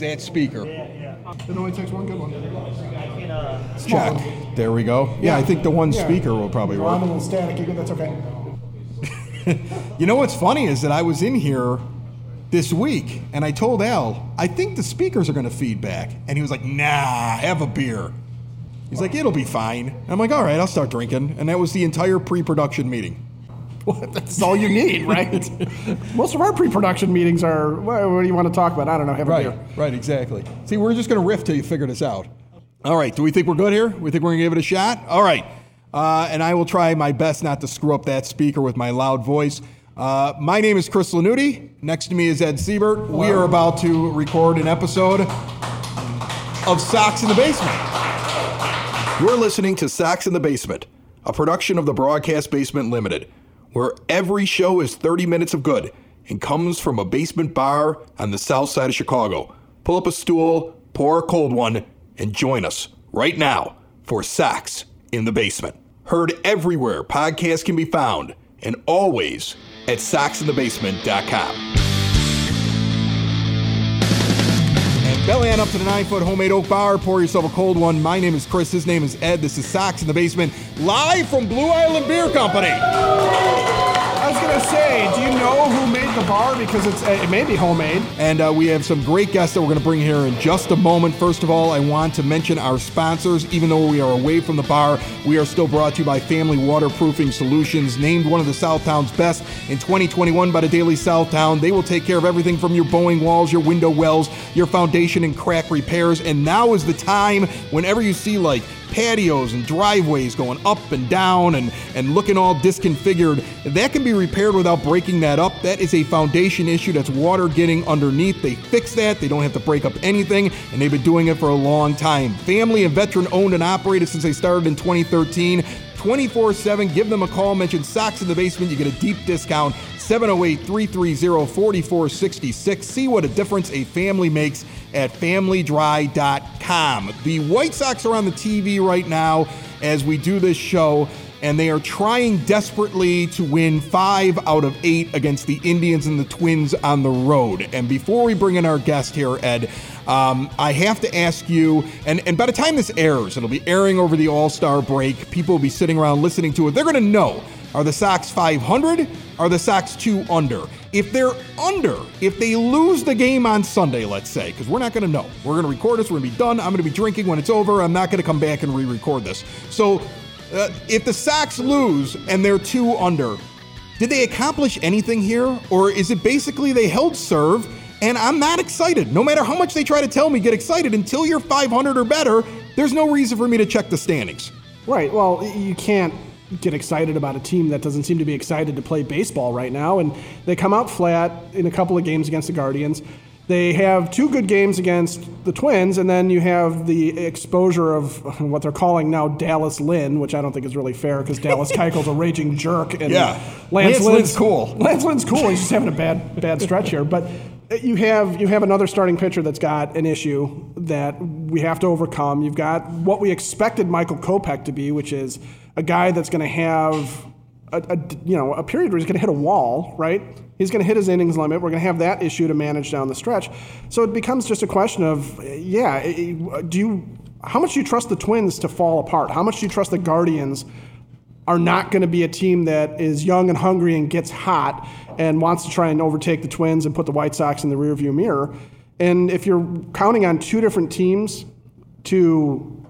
It's that speaker. It only takes one good one. Check. There we go. Yeah, I think the one Yeah. speaker will probably work. a little staticky, but that's okay. You know what's funny is that I was in here this week and I told Al, I think the speakers are going to feed back. And he was like, nah, have a beer. He's like, it'll be fine. And I'm like, all right, I'll start drinking. And that was the entire pre production meeting. What? That's all you need, right? Most of our pre-production meetings are. What, what do you want to talk about? I don't know. Have a Right, beer. right, exactly. See, we're just going to riff till you figure this out. All right, do we think we're good here? We think we're going to give it a shot? All right. Uh, and I will try my best not to screw up that speaker with my loud voice. Uh, my name is Chris Lanuti. Next to me is Ed Siebert. We are about to record an episode of Socks in the Basement. You're listening to Socks in the Basement, a production of the Broadcast Basement Limited, where every show is 30 minutes of good and comes from a basement bar on the south side of Chicago. Pull up a stool, pour a cold one, and join us right now for Socks in the Basement. Heard everywhere podcasts can be found and always at socksinthebasement.com. belly on up to the nine foot homemade oak bar. Pour yourself a cold one. My name is Chris. His name is Ed. This is Socks in the Basement, live from Blue Island Beer Company. I was gonna say, do you know who made the bar? Because it's it may be homemade. And uh, we have some great guests that we're to bring here in just a moment. First of all, I want to mention our sponsors. Even though we are away from the bar, we are still brought to you by Family Waterproofing Solutions, named one of the Southtown's best in 2021 by the Daily Southtown. They will take care of everything from your bowing walls, your window wells, your foundation and crack repairs. And now is the time whenever you see like patios and driveways going up and down and, and looking all disconfigured, that can be repaired without breaking that up. That is a foundation issue that's water getting underneath. They fix that. They don't have to break up anything, and they've been doing it for a long time. Family and veteran owned and operated since they started in 2013. 24 7. Give them a call. Mention Socks in the Basement. You get a deep discount. 708 330 4466. See what a difference a family makes at familydry.com. The White Sox are on the TV right now as we do this show, and they are trying desperately to win five out of eight against the Indians and the Twins on the road. And before we bring in our guest here, Ed, um, I have to ask you, and, and by the time this airs, it'll be airing over the All Star break. People will be sitting around listening to it. They're going to know are the Sox 500? Are the Sox two under? If they're under, if they lose the game on Sunday, let's say, because we're not going to know. We're going to record this, we're going to be done. I'm going to be drinking when it's over. I'm not going to come back and re record this. So uh, if the Sox lose and they're two under, did they accomplish anything here? Or is it basically they held serve and I'm not excited? No matter how much they try to tell me, get excited until you're 500 or better, there's no reason for me to check the standings. Right. Well, you can't get excited about a team that doesn't seem to be excited to play baseball right now, and they come out flat in a couple of games against the Guardians. They have two good games against the Twins, and then you have the exposure of what they're calling now Dallas Lynn, which I don't think is really fair because Dallas Keuchel's a raging jerk. And Yeah. Lance Lynn's cool. Lance Lynn's cool. He's just having a bad bad stretch here, but uh, you have you have another starting pitcher that's got an issue that we have to overcome. You've got what we expected Michael Kopech to be, which is a guy that's going to have a, a you know a period where he's going to hit a wall, right? He's going to hit his innings limit. We're going to have that issue to manage down the stretch. So it becomes just a question of yeah, do you how much do you trust the Twins to fall apart? How much do you trust the Guardians? are not going to be a team that is young and hungry and gets hot and wants to try and overtake the Twins and put the White Sox in the rearview mirror. And if you're counting on two different teams to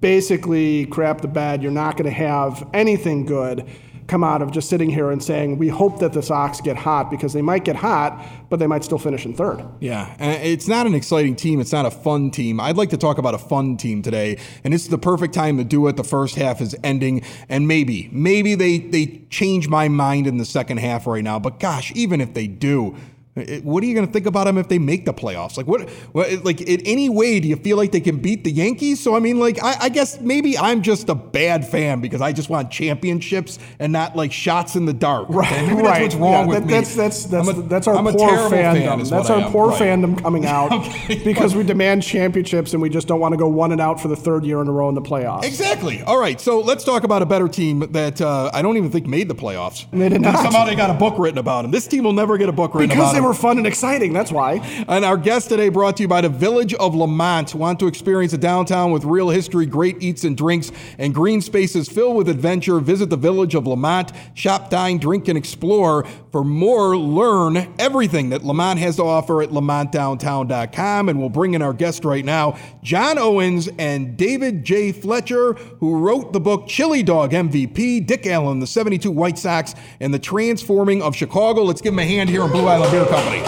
basically crap the bed, you're not going to have anything good come out of just sitting here and saying we hope that the Sox get hot because they might get hot, but they might still finish in third. Yeah, and it's not an exciting team. It's not a fun team. I'd like to talk about a fun team today, and it's the perfect time to do it. The first half is ending, and maybe, maybe they they change my mind in the second half right now. But gosh, even if they do. It- What are you going to think about them if they make the playoffs? Like what? what like in any way, do you feel like they can beat the Yankees? So I mean, like I, I guess maybe I'm just a bad fan because I just want championships and not like shots in the dark. okay? Maybe that's what's wrong Yeah, with me. That's that's that's a- that's our I'm poor terrible fan, fandom. that's our poor Right. fandom coming out Okay, because we demand championships and we just don't want to go one and out for the third year in a row in the playoffs. Exactly. All right. So let's talk about a better team that uh, I don't even think made the playoffs. They did not. Somehow they got a book written about them. This team will never get a book written Because about they were fun and exciting. That's why. And our guest today brought to you by the Village of Lemont. Want to experience a downtown with real history, great eats and drinks, and green spaces filled with adventure? Visit the Village of Lemont. Shop, dine, drink, and explore. For more, learn everything that Lemont has to offer at lemontdowntown.com. And we'll bring in our guest right now, John Owens and David J. Fletcher, who wrote the book Chili Dog MVP, Dick Allen, the 72 White Sox, and the Transforming of Chicago. Let's give them a hand here in Blue Island Beer Company.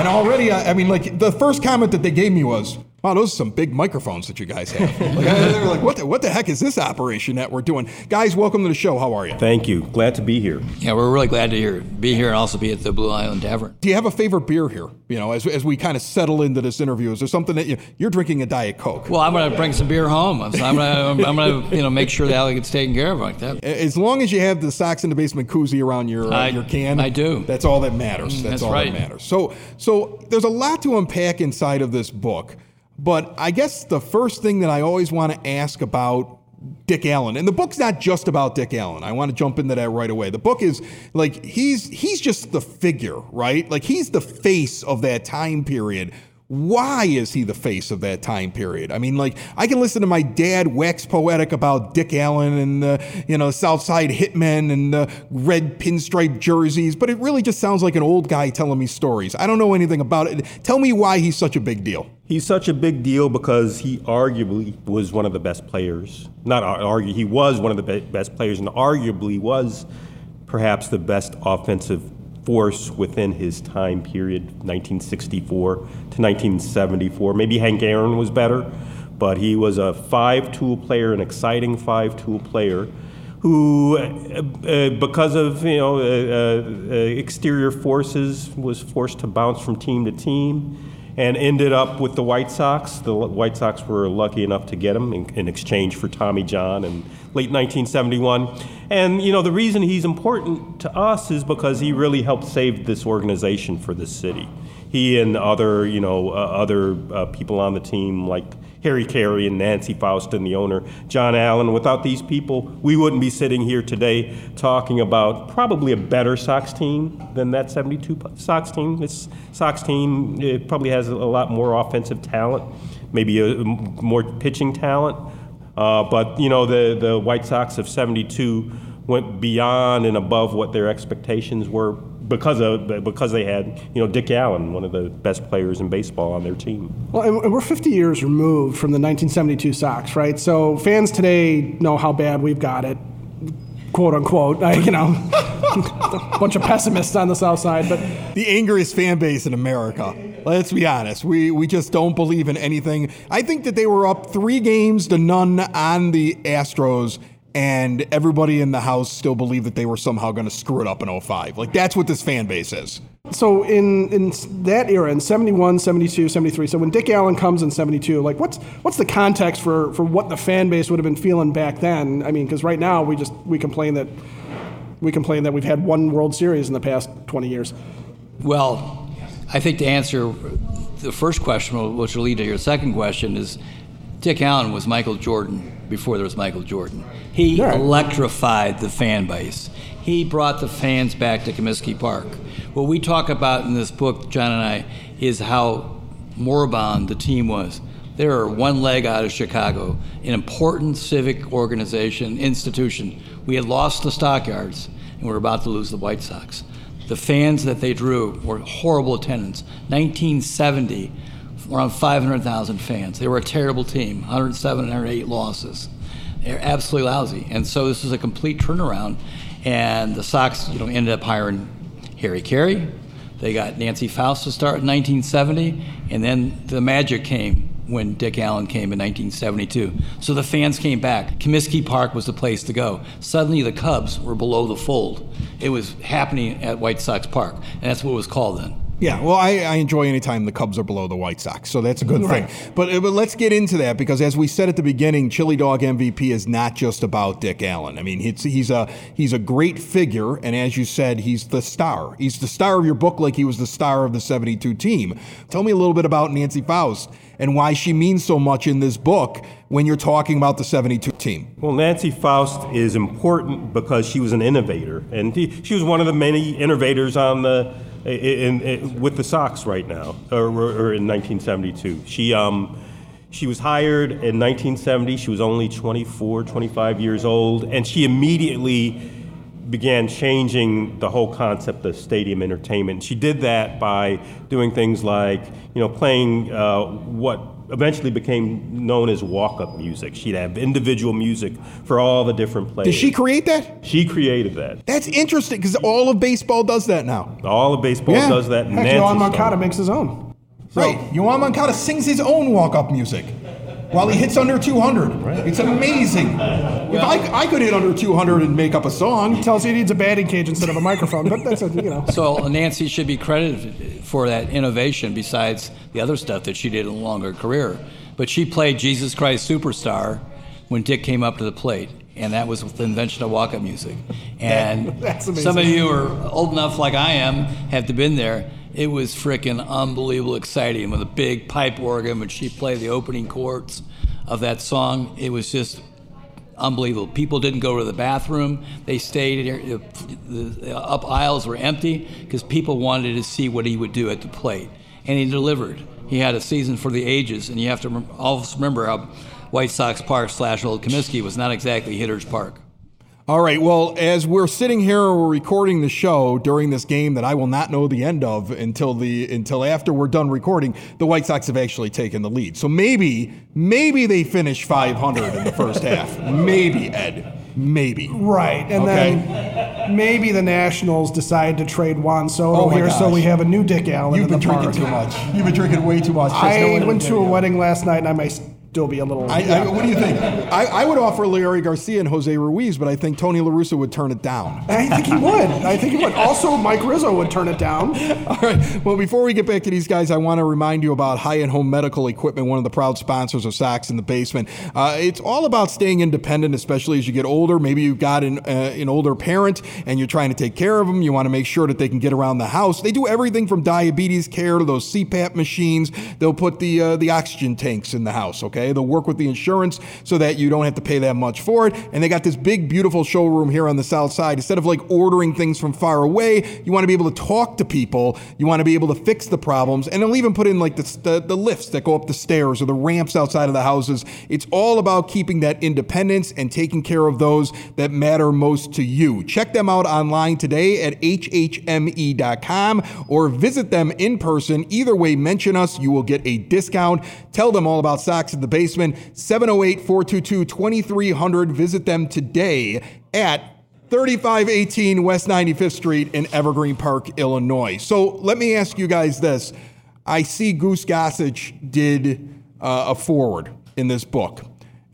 And already, I mean, like the first comment that they gave me was, Wow, those are some big microphones that you guys have. Like, they were like, what the, what the heck is this operation that we're doing? Guys, welcome to the show. How are you? Thank you. Glad to be here. Yeah, we're really glad to hear, be here and also be at the Blue Island Tavern. Do you have a favorite beer here? You know, as, as we kind of settle into this interview, is there something that you, you're drinking a Diet Coke? Well, I'm going to bring some beer home. So I'm going to, I'm going to, you know, make sure that Allie gets taken care of like that. As long as you have the Sox in the Basement koozie around your, uh, I- your can. I do. That's all that matters. That's, that's all right. that matters. So, so there's a lot to unpack inside of this book. But I guess the first thing that I always want to ask about Dick Allen, and the book's not just about Dick Allen. I want to jump into that right away. The book is like he's he's just the figure, right? Like he's the face of that time period. Why is he the face of that time period? I mean, like I can listen to my dad wax poetic about Dick Allen and the you know Southside Hitmen and the red pinstripe jerseys, but it really just sounds like an old guy telling me stories. I don't know anything about it. Tell me why he's such a big deal. He's such a big deal because he arguably was one of the best players. Not argue, he was one of the be- best players, and arguably was perhaps the best offensive force within his time period, 1964 to 1974. Maybe Hank Aaron was better, but he was a five-tool player, an exciting five-tool player who, uh, uh, because of you know uh, uh, uh, exterior forces, was forced to bounce from team to team, and ended up with the White Sox. The White Sox were lucky enough to get him in, in exchange for Tommy John in late 1971. And you know the reason he's important to us is because he really helped save this organization for this city. He and other you know uh, other uh, people on the team like Harry Caray and Nancy Faustin, the owner, John Allyn. Without these people, we wouldn't be sitting here today talking about probably a better Sox team than that 72 Sox team. This Sox team probably has a lot more offensive talent, maybe a, more pitching talent. Uh, but you know the the White Sox of '72 went beyond and above what their expectations were because of because they had you know Dick Allen, one of the best players in baseball, on their team. Well, and- we're 50 years removed from the 1972 Sox, right? So fans today know how bad we've got it, quote unquote. I, you know, bunch of pessimists on the South Side, but the angriest fan base in America. Let's be honest. We we just don't believe in anything. I think that they were up three games to none on the Astros, and everybody in the house still believed that they were somehow going to screw it up in 05. Like that's what this fan base is. So in in that era, in 71, 72, 73, so when Dick Allen comes in 72, like what's what's the context for, for what the fan base would have been feeling back then? I mean, because right now we just we complain that we complain that we've had one World Series in the past 20 years. Well, I think to answer the first question, which will lead to your second question, is Dick Allen was Michael Jordan before there was Michael Jordan. He Yeah. electrified the fan base. He brought the fans back to Comiskey Park. What we talk about in this book, John and I, is how moribund the team was. They were one leg out of Chicago, an important civic organization, institution. We had lost the Stockyards, and we were about to lose the White Sox. The fans that they drew were horrible attendance. 1970, around 500,000 fans. They were a terrible team, 107 and 108 losses. They're absolutely lousy. And so this was a complete turnaround. And the Sox, you know, ended up hiring Harry Caray. They got Nancy Faust to start in 1970, and then the magic came when Dick Allen came in 1972. So the fans came back. Comiskey Park was the place to go. Suddenly the Cubs were below the fold. It was happening at White Sox Park, and that's what it was called then. Yeah, well, I, I enjoy any time the Cubs are below the White Sox, so that's a good Right. thing. But, uh, but let's get into that because, as we said at the beginning, Chili Dog MVP is not just about Dick Allen. I mean, he's, he's a he's a great figure, and as you said, he's the star. He's the star of your book, like he was the star of the '72 team. Tell me a little bit about Nancy Faust and why she means so much in this book when you're talking about the '72 team. Well, Nancy Faust is important because she was an innovator, and she, she was one of the many innovators on the in, in, with the Sox right now, or, or in 1972. She um, she was hired in 1970. She was only 24, 25 years old, and she immediately began changing the whole concept of stadium entertainment. She did that by doing things like, you know, playing uh, what eventually became known as walk-up music. She'd have individual music for all the different players. Did she create that? She created that. That's interesting because all of baseball does that now. All of baseball Yeah. does that. and Heck, Nancy Yoán. Moncada makes his own. Right. Yoán Moncada sings his own walk-up music while he hits under 200. It's amazing. if I, I could hit under 200 and make up a song, Tells you he needs a batting cage instead of a microphone, but that's a, you know. So Nancy should be credited for that innovation besides the other stuff that she did in a longer career. But she played Jesus Christ Superstar when Dick came up to the plate. And that was with the invention of walk-up music. And That's some of you are old enough, like I am, have to been there. It was freaking unbelievable exciting with a big pipe organ when she played the opening chords of that song. It was just unbelievable. People didn't go to the bathroom. They stayed here. The, up aisles were empty because people wanted to see what he would do at the plate. And he delivered. He had a season for the ages. And you have to always remember how White Sox Park slash Old Comiskey was not exactly Hitter's Park. All right. Well, as we're sitting here, we're recording the show during this game that I will not know the end of until the until after we're done recording. The White Sox have actually taken the lead, so maybe maybe they finish 500 in the first half. Maybe Ed. Maybe. Right, and Okay. then maybe the Nationals decide to trade Juan Soto Oh here, so we have a new Dick Allen You've been drinking park. too much. You've been drinking way too much. There's no I to went to a wedding last night, and I might be a little. I, I, what do you think? I, I would offer Leury Garcia and Jose Ruiz, but I think Tony La Russa would turn it down. I think he would. I think he would. Also, Mike Rizzo would turn it down. All right. Well, before we get back to these guys, I want to remind you about High and Home Medical Equipment, one of the proud sponsors of Sox in the Basement. Uh, it's all about staying independent, especially as you get older. Maybe you've got an, uh, an older parent and you're trying to take care of them. You want to make sure that they can get around the house. They do everything from diabetes care to those CPAP machines. They'll put the uh, the oxygen tanks in the house. Okay. They'll work with the insurance so that you don't have to pay that much for it. And they got this big, beautiful showroom here on the south side. Instead of like ordering things from far away, you want to be able to talk to people. You want to be able to fix the problems. And they'll even put in like the, the, the lifts that go up the stairs or the ramps outside of the houses. It's all about keeping that independence and taking care of those that matter most to you. Check them out online today at hhme.com or visit them in person. Either way, mention us. You will get a discount. Tell them all about Socks at the Basement. 708 422 2300. Visit them today at 3518 West 95th Street in Evergreen Park, Illinois. So let me ask you guys this. I see Goose Gossage did uh, a forward in this book.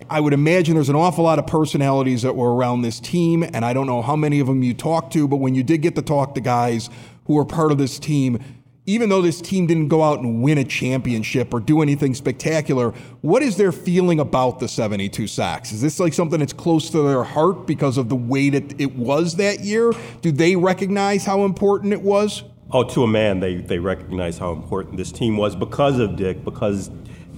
I would imagine there's an awful lot of personalities that were around this team, and I don't know how many of them you talked to, but when you did get to talk to guys who were part of this team, even though this team didn't go out and win a championship or do anything spectacular, what is their feeling about the 72 Sox? Is this like something that's close to their heart because of the way that it was that year? Do they recognize how important it was? Oh, to a man, they, they recognize how important this team was because of Dick, because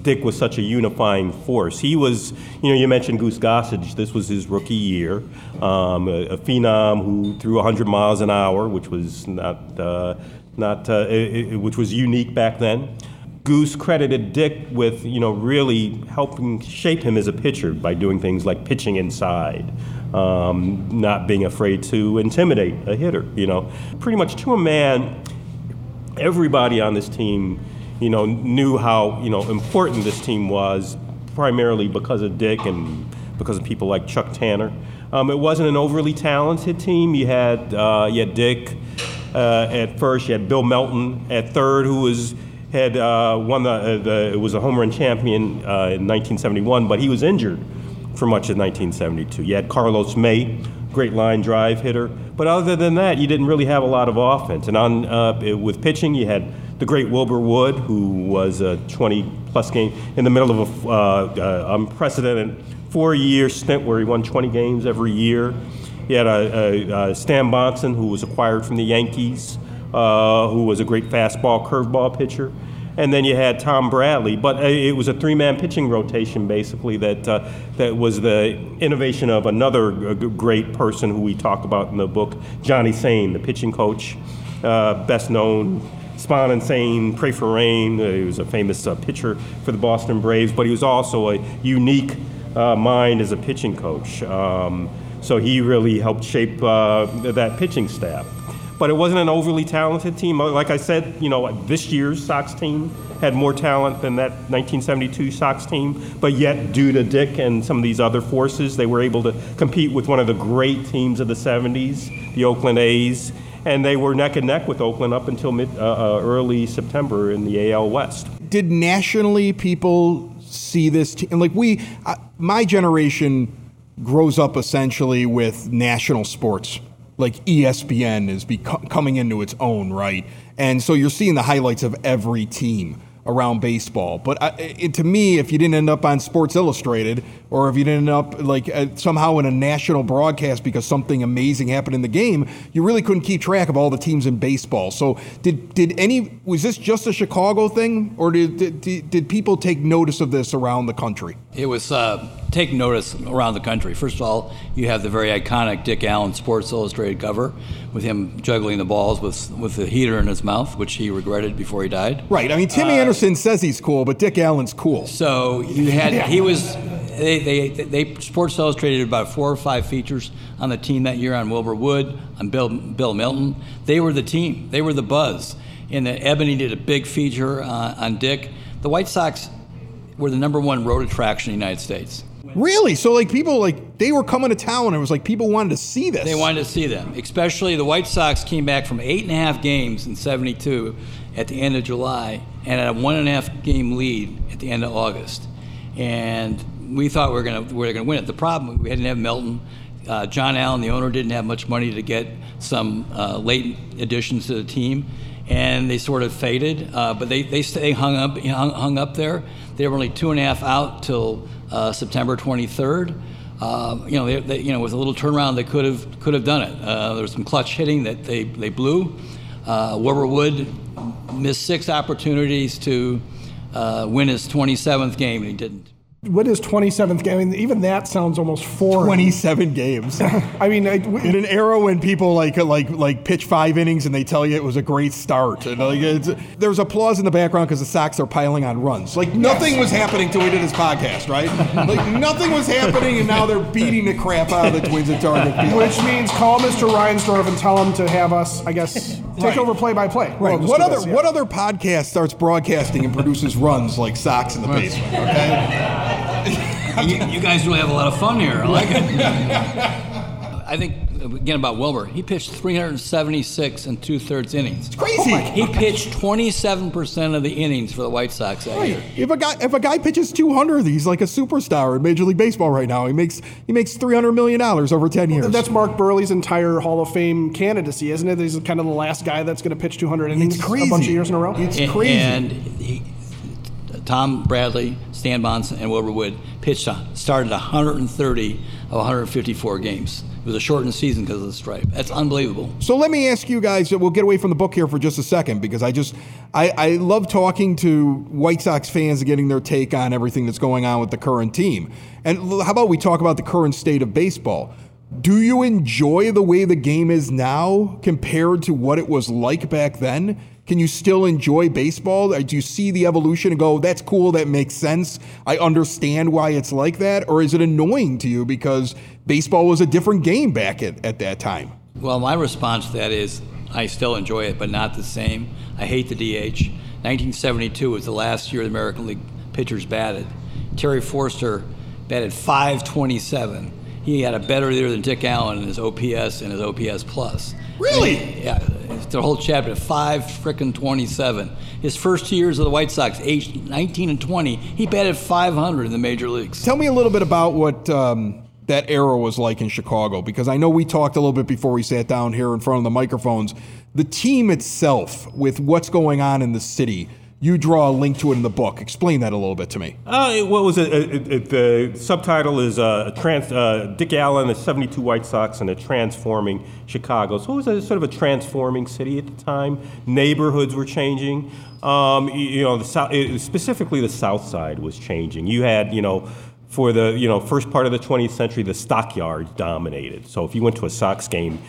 Dick was such a unifying force. He was, you know, you mentioned Goose Gossage. This was his rookie year. Um, a, a phenom who threw 100 miles an hour, which was not, uh, not, uh, it, it- which was unique back then. Goose credited Dick with, you know, really helping shape him as a pitcher by doing things like pitching inside, um, not being afraid to intimidate a hitter. You know, pretty much to a man, everybody on this team, you know, knew how you know important this team was, primarily because of Dick and because of people like Chuck Tanner. Um, it wasn't an overly talented team. You had uh, you had Dick uh, at first. You had Bill Melton at third, who was had uh, won the, uh, the was a home run champion uh, in 1971, but he was injured for much of 1972. You had Carlos May, great line drive hitter. But other than that, you didn't really have a lot of offense. And on with pitching, you had the great Wilbur Wood, who was a 20 plus game in the middle of a unprecedented four year stint where he won 20 games every year. He had a, a, a Stan Bahnsen, who was acquired from the Yankees, uh, who was a great fastball, curveball pitcher. And then you had Tom Bradley, but uh, it was a three-man pitching rotation basically that uh, that was the innovation of another great person who we talk about in the book, Johnny Sain, the pitching coach, uh, best known Spahn and Sain, Pray for Rain. Uh, he was a famous uh, pitcher for the Boston Braves, but he was also a unique mind as a pitching coach. Um, so he really helped shape uh, that pitching staff. But it wasn't an overly talented team. Uh, like I said, you know, this year's Sox team had more talent than that 1972 Sox team, but yet, due to Dick and some of these other forces, they were able to compete with one of the great teams of the 70s, the Oakland A's, and they were neck and neck with Oakland up until mid, uh, uh, early September in the AL West. Did nationally people see this? T- and like we, uh, my generation grows up essentially with national sports. Like ESPN is beco- coming into its own, right? And so you're seeing the highlights of every team around baseball. But uh, it, to me, if you didn't end up on Sports Illustrated or if you didn't end up like uh, somehow in a national broadcast because something amazing happened in the game, you really couldn't keep track of all the teams in baseball. So did did any was this just a Chicago thing or did did, did people take notice of this around the country? It was uh, take notice around the country. First of all, you have the very iconic Dick Allen Sports Illustrated cover with him juggling the balls with with the heater in his mouth, which he regretted before he died. Right. I mean, Timmy uh, Anderson says he's cool, but Dick Allen's cool. So you had yeah. he was. They, they, they Sports Illustrated about four or five features on the team that year on Wilbur Wood, on Bill Bill Melton. They were the team. They were the buzz. And the Ebony did a big feature uh, on Dick. The White Sox were the number one road attraction in the United States. Really? So like people like they were coming to town and it was like people wanted to see this. They wanted to see them. Especially the White Sox came back from eight and a half games in seventy two at the end of July and had a one and a half game lead at the end of August. And we thought we were gonna we were gonna win it. The problem we didn't have Melton. Uh, John Allyn, the owner, didn't have much money to get some uh, late additions to the team, and they sort of faded. Uh, but they, they, they hung up hung, hung up there. They were only two and a half out till uh, September 23rd. Uh, you know, they, they, you know, with a little turnaround, they could have could have done it. Uh, there was some clutch hitting that they they blew. Uh, Wilbur Wood missed six opportunities to uh, win his 27th game, and he didn't. What is 27th game? I mean, even that sounds almost foreign. 27 games. I mean, I, we, in an era when people like like like pitch five innings and they tell you it was a great start, and like there's applause in the background because the Sox are piling on runs. Like nothing yes. was happening till we did this podcast, right? like nothing was happening, and now they're beating the crap out of the Twins at Target Field. Which means call Mr. Reinsdorf and tell him to have us, I guess, take right. over play by play. Right. what other this, yeah. what other podcast starts broadcasting and produces runs like Sox in the basement? Okay you, you, guys really have a lot of fun here. I like it. I think again about Wilbur. He pitched 376 and two thirds innings. It's crazy. Oh he pitched 27 percent of the innings for the White Sox that right. year. If a guy if a guy pitches 200, he's like a superstar in Major League Baseball right now. He makes he makes 300 million dollars over 10 years. That's Mark Buehrle's entire Hall of Fame candidacy, isn't it? He's kind of the last guy that's going to pitch 200 innings it's crazy. a bunch of years in a row. It's crazy. And he, Tom Bradley, Stan Bahnsen, and Wilbur Wood pitched started 130 of 154 games. It was a shortened season because of the stripe. That's unbelievable. So let me ask you guys. We'll get away from the book here for just a second because I just I, I love talking to White Sox fans and getting their take on everything that's going on with the current team. And how about we talk about the current state of baseball? Do you enjoy the way the game is now compared to what it was like back then? Can you still enjoy baseball? Do you see the evolution and go, that's cool, that makes sense? I understand why it's like that? Or is it annoying to you because baseball was a different game back at, at that time? Well, my response to that is I still enjoy it, but not the same. I hate the DH. 1972 was the last year the American League pitchers batted. Terry Forster batted 527. He had a better year than Dick Allen in his OPS and his OPS plus. Really? yeah, the whole chapter, five frickin' 27. His first two years of the White Sox, aged 19 and 20, he batted 500 in the major leagues. Tell me a little bit about what um, that era was like in Chicago because I know we talked a little bit before we sat down here in front of the microphones. The team itself, with what's going on in the city, you draw a link to it in the book. Explain that a little bit to me. Uh, it, what was it? it, it the subtitle is uh, trans, uh, Dick Allen, the 72 White Sox, and a transforming Chicago. So it was a, sort of a transforming city at the time. Neighborhoods were changing. Um, you, you know, the specifically the South Side was changing. You had, you know, for the you know first part of the 20th century, the stockyards dominated. So if you went to a Sox game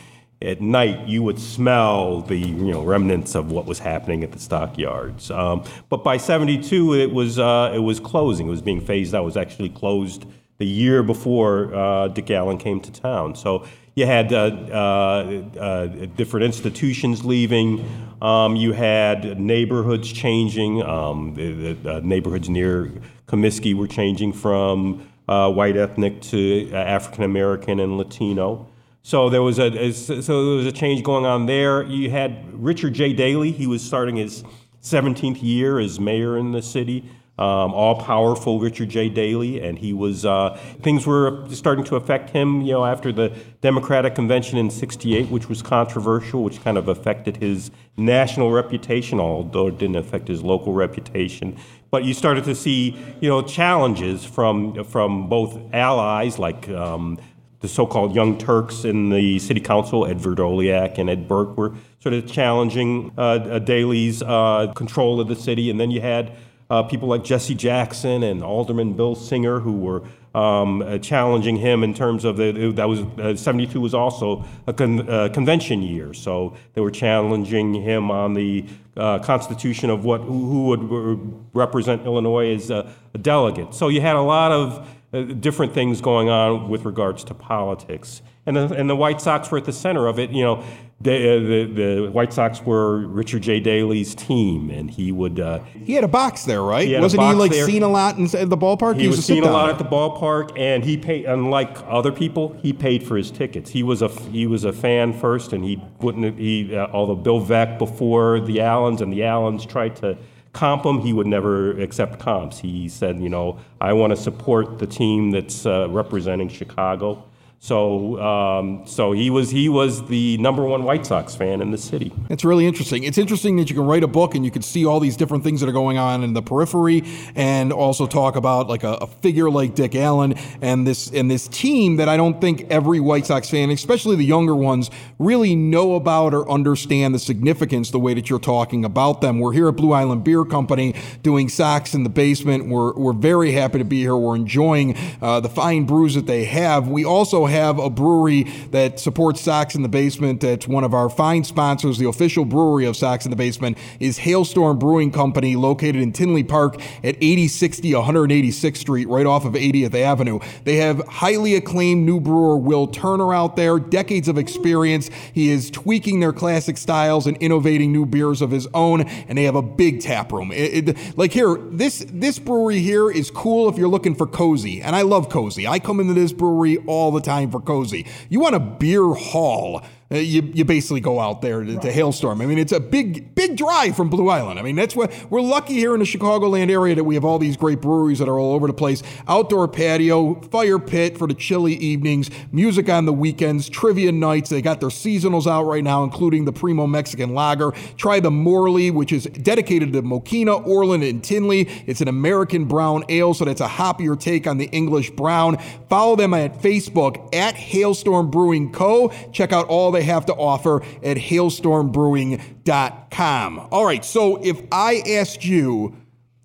at night, you would smell the you know remnants of what was happening at the stockyards. Um, but by '72, it was uh, it was closing. It was being phased out. It was actually closed the year before uh, Dick Allen came to town. So you had uh, uh, uh different institutions leaving. Um, you had neighborhoods changing. Um, the, the uh, neighborhoods near Comiskey were changing from white ethnic to African American and Latino. So there was a so there was a change going on there. You had Richard J. Daley. He was starting his 17th year as mayor in the city um, all powerful Richard J. Daley, and he was uh, things were starting to affect him. You know, after the Democratic Convention in '68, which was controversial, which kind of affected his national reputation, although it didn't affect his local reputation. But you started to see, you know, challenges from from both allies like. Um, the so-called Young Turks in the city council, Ed Vrdolyak and Ed Burke, were sort of challenging uh, Daley's uh, control of the city, and then you had uh, people like Jesse Jackson and Alderman Bill Singer who were um, uh, challenging him in terms of the that was uh, 72 was also a con, uh, convention year, so they were challenging him on the uh, constitution of what who, would represent Illinois as a, a, delegate. So you had a lot of uh, different things going on with regards to politics, and the, and the White Sox were at the center of it. You know, they, uh, the, the White Sox were Richard J. Daley's team, and he would. Uh, he had a box there, right? He Wasn't he like there. seen a lot in the ballpark? He, he was, seen a lot at the ballpark, and he paid. Unlike other people, he paid for his tickets. He was a he was a fan first, and he wouldn't. He uh, although Bill Veeck before the Allyns, and the Allyns tried to comp him, he would never accept comps. He said, you know, I want to support the team that's uh, representing Chicago. So, um, so he was he was the number one White Sox fan in the city. It's really interesting. It's interesting that you can write a book and you can see all these different things that are going on in the periphery, and also talk about like a, a figure like Dick Allen and this and this team that I don't think every White Sox fan, especially the younger ones, really know about or understand the significance the way that you're talking about them. We're here at Blue Island Beer Company doing Sox in the basement. We're we're very happy to be here. We're enjoying uh, the fine brews that they have. We also have a brewery that supports Sox in the Basement. That's one of our fine sponsors. The official brewery of Sox in the Basement is Hailstorm Brewing Company, located in Tinley Park at 8060 186th Street, right off of 80th Avenue. They have highly acclaimed new brewer Will Turner out there, decades of experience. He is tweaking their classic styles and innovating new beers of his own, and they have a big tap room. It, it, like here, this this brewery here is cool if you're looking for cozy, and I love cozy. I come into this brewery all the time for cozy. You want a beer hall Uh, you, you basically go out there to, to, Hailstorm. I mean, it's a big, big drive from Blue Island. I mean, that's what we're lucky here in the Chicagoland area that we have all these great breweries that are all over the place. Outdoor patio, fire pit for the chilly evenings, music on the weekends, trivia nights. They got their seasonals out right now, including the Primo Mexican Lager. Try the Morley, which is dedicated to Mokena, Orland, and Tinley. It's an American brown ale, so that's a hoppier take on the English brown. Follow them at Facebook at Hailstorm Brewing Co. Check out all the they have to offer at hailstormbrewing.com. All right, so if I asked you,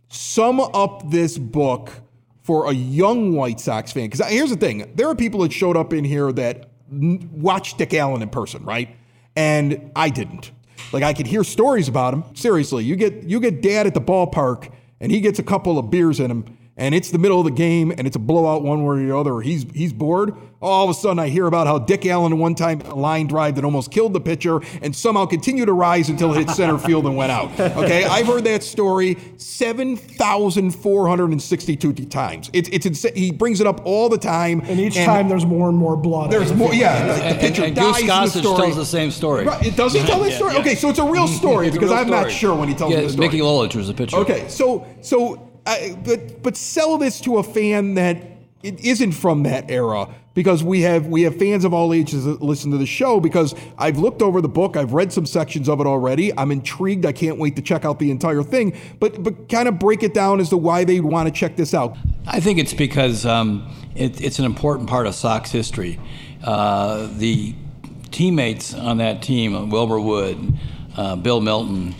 sum up this book for a young White Sox fan, because here's the thing there are people that showed up in here that watched Dick Allen in person, right? And I didn't. Like I could hear stories about him. Seriously, you get you get dad at the ballpark and he gets a couple of beers in him and it's the middle of the game and it's a blowout one way or the other, he's he's bored. All of a sudden, I hear about how Dick Allen one time a line drive that almost killed the pitcher and somehow continued to rise until it hit center field and went out. Okay, I've heard that story seven thousand four hundred and sixty-two times. It's it's insane. He brings it up all the time, and each and time there's more and more blood. There's more, yeah. the pitcher and, and dies Goose Gossage the tells the same story. Right, does he tell that story? Yeah, yeah. Okay, so it's a real story because real I'm story. not sure when he tells yeah, the story. Mickey Lolich was the pitcher. Okay, so so I, but but sell this to a fan that it isn't from that era because we have we have fans of all ages that listen to the show because I've looked over the book, I've read some sections of it already. I'm intrigued. I can't wait to check out the entire thing. But but kind of break it down as to why they'd want to check this out. I think it's because um, it, it's an important part of Sox history. Uh, the teammates on that team, Wilbur Wood, uh, Bill Melton,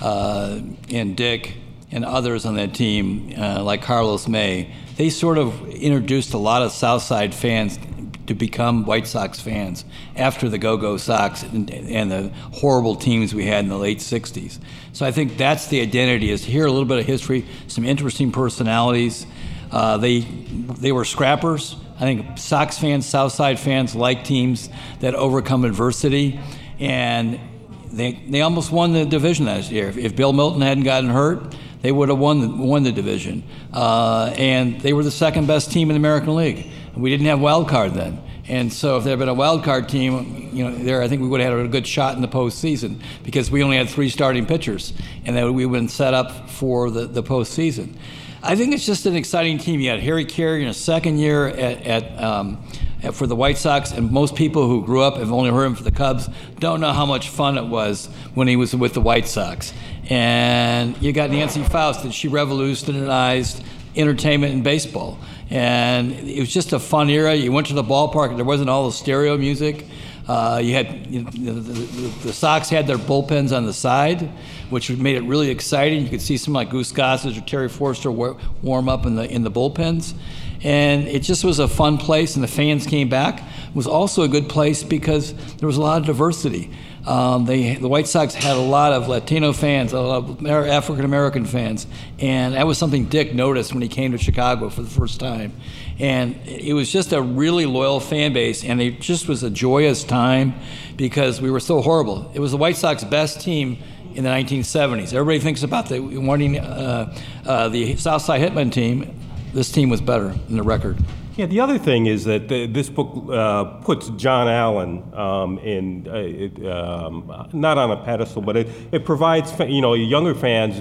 uh, and Dick, and others on that team, uh, like Carlos May they sort of introduced a lot of Southside fans to become White Sox fans after the Go-Go Sox and, and, the horrible teams we had in the late '60s. So I think that's the identity: is hear a little bit of history, some interesting personalities. Uh, they they were scrappers. I think Sox fans, Southside fans like teams that overcome adversity, and they they almost won the division that year. If, if Bill Melton hadn't gotten hurt, they would have won won the division. Uh, and they were the second best team in the American League. We didn't have wild card then. And so if there had been a wild card team, you know, there I think we would have had a good shot in the postseason because we only had three starting pitchers, and that we would have been set up for the, the postseason. I think it's just an exciting team. You had Harry Caray in his second year at, at um, for the White Sox, and most people who grew up have only heard him for the Cubs don't know how much fun it was when he was with the White Sox. And you got Nancy Faust, and she revolutionized entertainment in baseball. And it was just a fun era. You went to the ballpark, there wasn't all the stereo music. Uh, you had you know, the, the, the, Sox had their bullpens on the side, which made it really exciting. You could see some like Goose Gossage or Terry Forster warm up in the in the bullpens, and it just was a fun place. And the fans came back. It was also a good place because there was a lot of diversity. Um, they, the White Sox had a lot of Latino fans, a lot of African American fans, and that was something Dick noticed when he came to Chicago for the first time. And it was just a really loyal fan base, and it just was a joyous time because we were so horrible. It was the White Sox best team in the 1970s. Everybody thinks about the wanting uh, uh, the Southside Hitmen team. This team was better in the record. Yeah, the other thing is that the, this book uh, puts John Allyn um, in, uh, it, um, not on a pedestal, but it, it provides, you know, younger fans.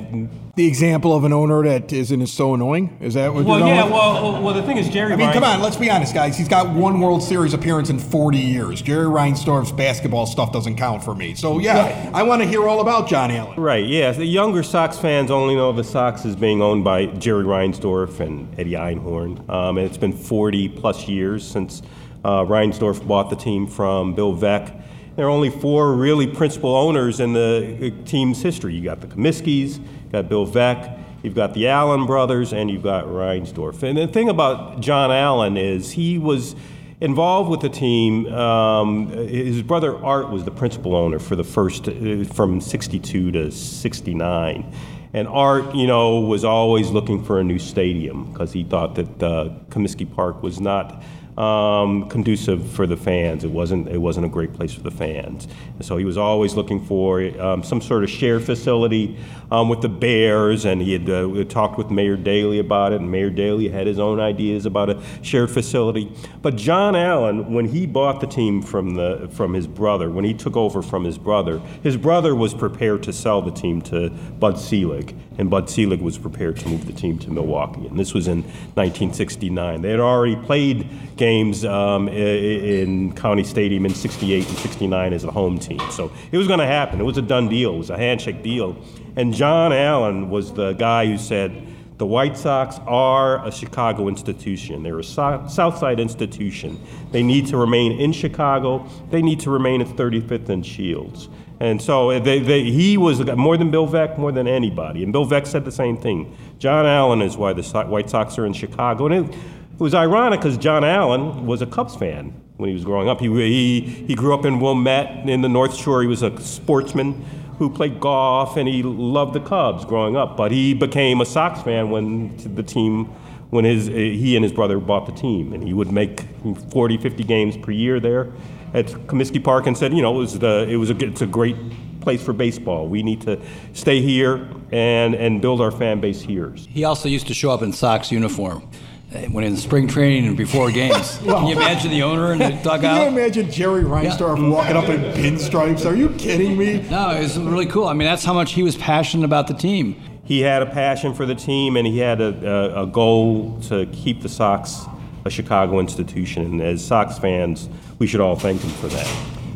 The example of an owner that isn't so annoying? Is that what well, you're yeah, well, well, the thing is, Jerry I mean, come on, let's be honest, guys. He's got one World Series appearance in 40 years. Jerry Reinsdorf's basketball stuff doesn't count for me. So, yeah. I want to hear all about John Allyn. Right, yeah. The younger Sox fans only know the Sox as being owned by Jerry Reinsdorf and Eddie Einhorn. Um, and it's been 40 plus years since uh, Reinsdorf bought the team from Bill Veeck. There are only four really principal owners in the uh, team's history. You got the Comiskey's, you got Bill Veeck, you've got the Allyn brothers, and you've got Reinsdorf. And the thing about John Allyn is he was involved with the team. Um, his brother Art was the principal owner for the first, uh, from 62 to 69. And Art, you know, was always looking for a new stadium because he thought that uh, Comiskey Park was not um, conducive for the fans. It wasn't it wasn't a great place for the fans. And so he was always looking for um, some sort of shared facility um, with the Bears, and he had uh, talked with Mayor Daley about it, and Mayor Daley had his own ideas about a shared facility. But John Allyn, when he bought the team from the from his brother, when he took over from his brother, his brother was prepared to sell the team to Bud Selig, and Bud Selig was prepared to move the team to Milwaukee. And this was in 1969. They had already played games um, in County Stadium in 68 and 69 as a home team. So it was going to happen. It was a done deal. It was a handshake deal. And John Allyn was the guy who said, the White Sox are a Chicago institution. They're a south Southside institution. They need to remain in Chicago. They need to remain at 35th and Shields. And so they, they, he was more than Bill Veeck, more than anybody. And Bill Veeck said the same thing. John Allyn is why the White Sox are in Chicago. And it, it was ironic because John Allyn was a Cubs fan when he was growing up. He, he, he grew up in Wilmette in the North Shore. He was a sportsman who played golf and he loved the Cubs growing up. But he became a Sox fan when the team, when his, he and his brother bought the team. And he would make 40, 50 games per year there at Comiskey Park and said, you know, it was, the, it was a, it's a great place for baseball. We need to stay here and, and build our fan base here. He also used to show up in Sox uniform Uh, when in spring training and before games. well, Can you imagine the owner in the dugout? Can you imagine Jerry Reinsdorf yeah. walking up in pinstripes? Are you kidding me? No, it's really cool. I mean, that's how much he was passionate about the team. He had a passion for the team, and he had a, a, a goal to keep the Sox a Chicago institution. And as Sox fans, we should all thank him for that.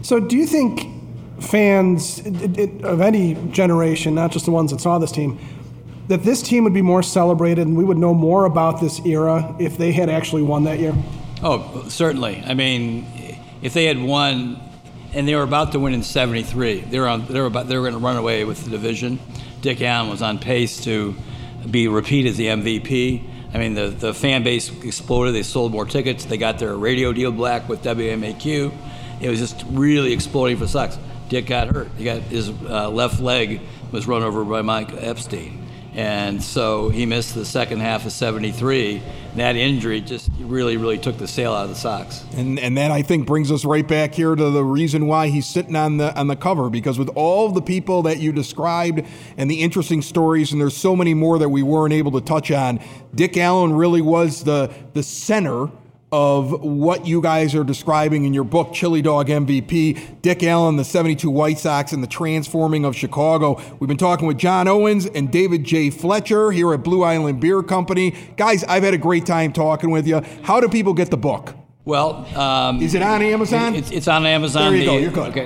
So, do you think fans it, it, of any generation, not just the ones that saw this team, that this team would be more celebrated and we would know more about this era if they had actually won that year? Oh, certainly. I mean, if they had won, and they were about to win in '73, they were on, they were about they were going to run away with the division. Dick Allen was on pace to be repeated as the MVP. I mean, the, the fan base exploded. They sold more tickets. They got their radio deal black with WMAQ. It was just really exploding for Sox. Dick got hurt. He got his uh, left leg was run over by Mike Epstein. And so he missed the second half of 73. And that injury just really, really took the sail out of the Sox. And and that I think brings us right back here to the reason why he's sitting on the on the cover because with all the people that you described and the interesting stories and there's so many more that we weren't able to touch on, Dick Allen really was the the center of what you guys are describing in your book, Chili Dog MVP, Dick Allen, the 72 White Sox, and the transforming of Chicago. We've been talking with John Owens and David J. Fletcher here at Blue Island Beer Company. Guys, I've had a great time talking with you. How do people get the book? Well, um, is it on Amazon? It's, it's on Amazon. There you go. You're good. Okay.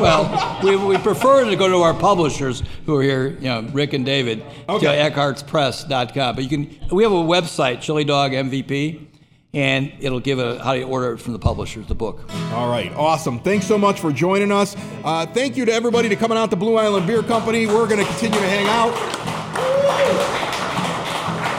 well, we, we prefer to go to our publishers who are here, you know, Rick and David, okay. to eckhartzpress.com. But you can. We have a website, Chili Dog MVP and it'll give a how do you order it from the publishers, the book. All right, awesome. Thanks so much for joining us. Uh, thank you to everybody to coming out to Blue Island Beer Company. We're going to continue to hang out.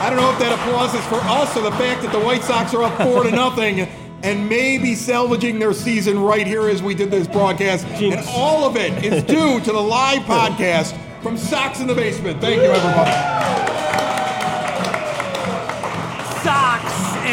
I don't know if that applause is for us or the fact that the White Sox are up four to nothing and maybe salvaging their season right here as we did this broadcast. Jeez. And all of it is due to the live podcast from Sox in the Basement. Thank you, everybody.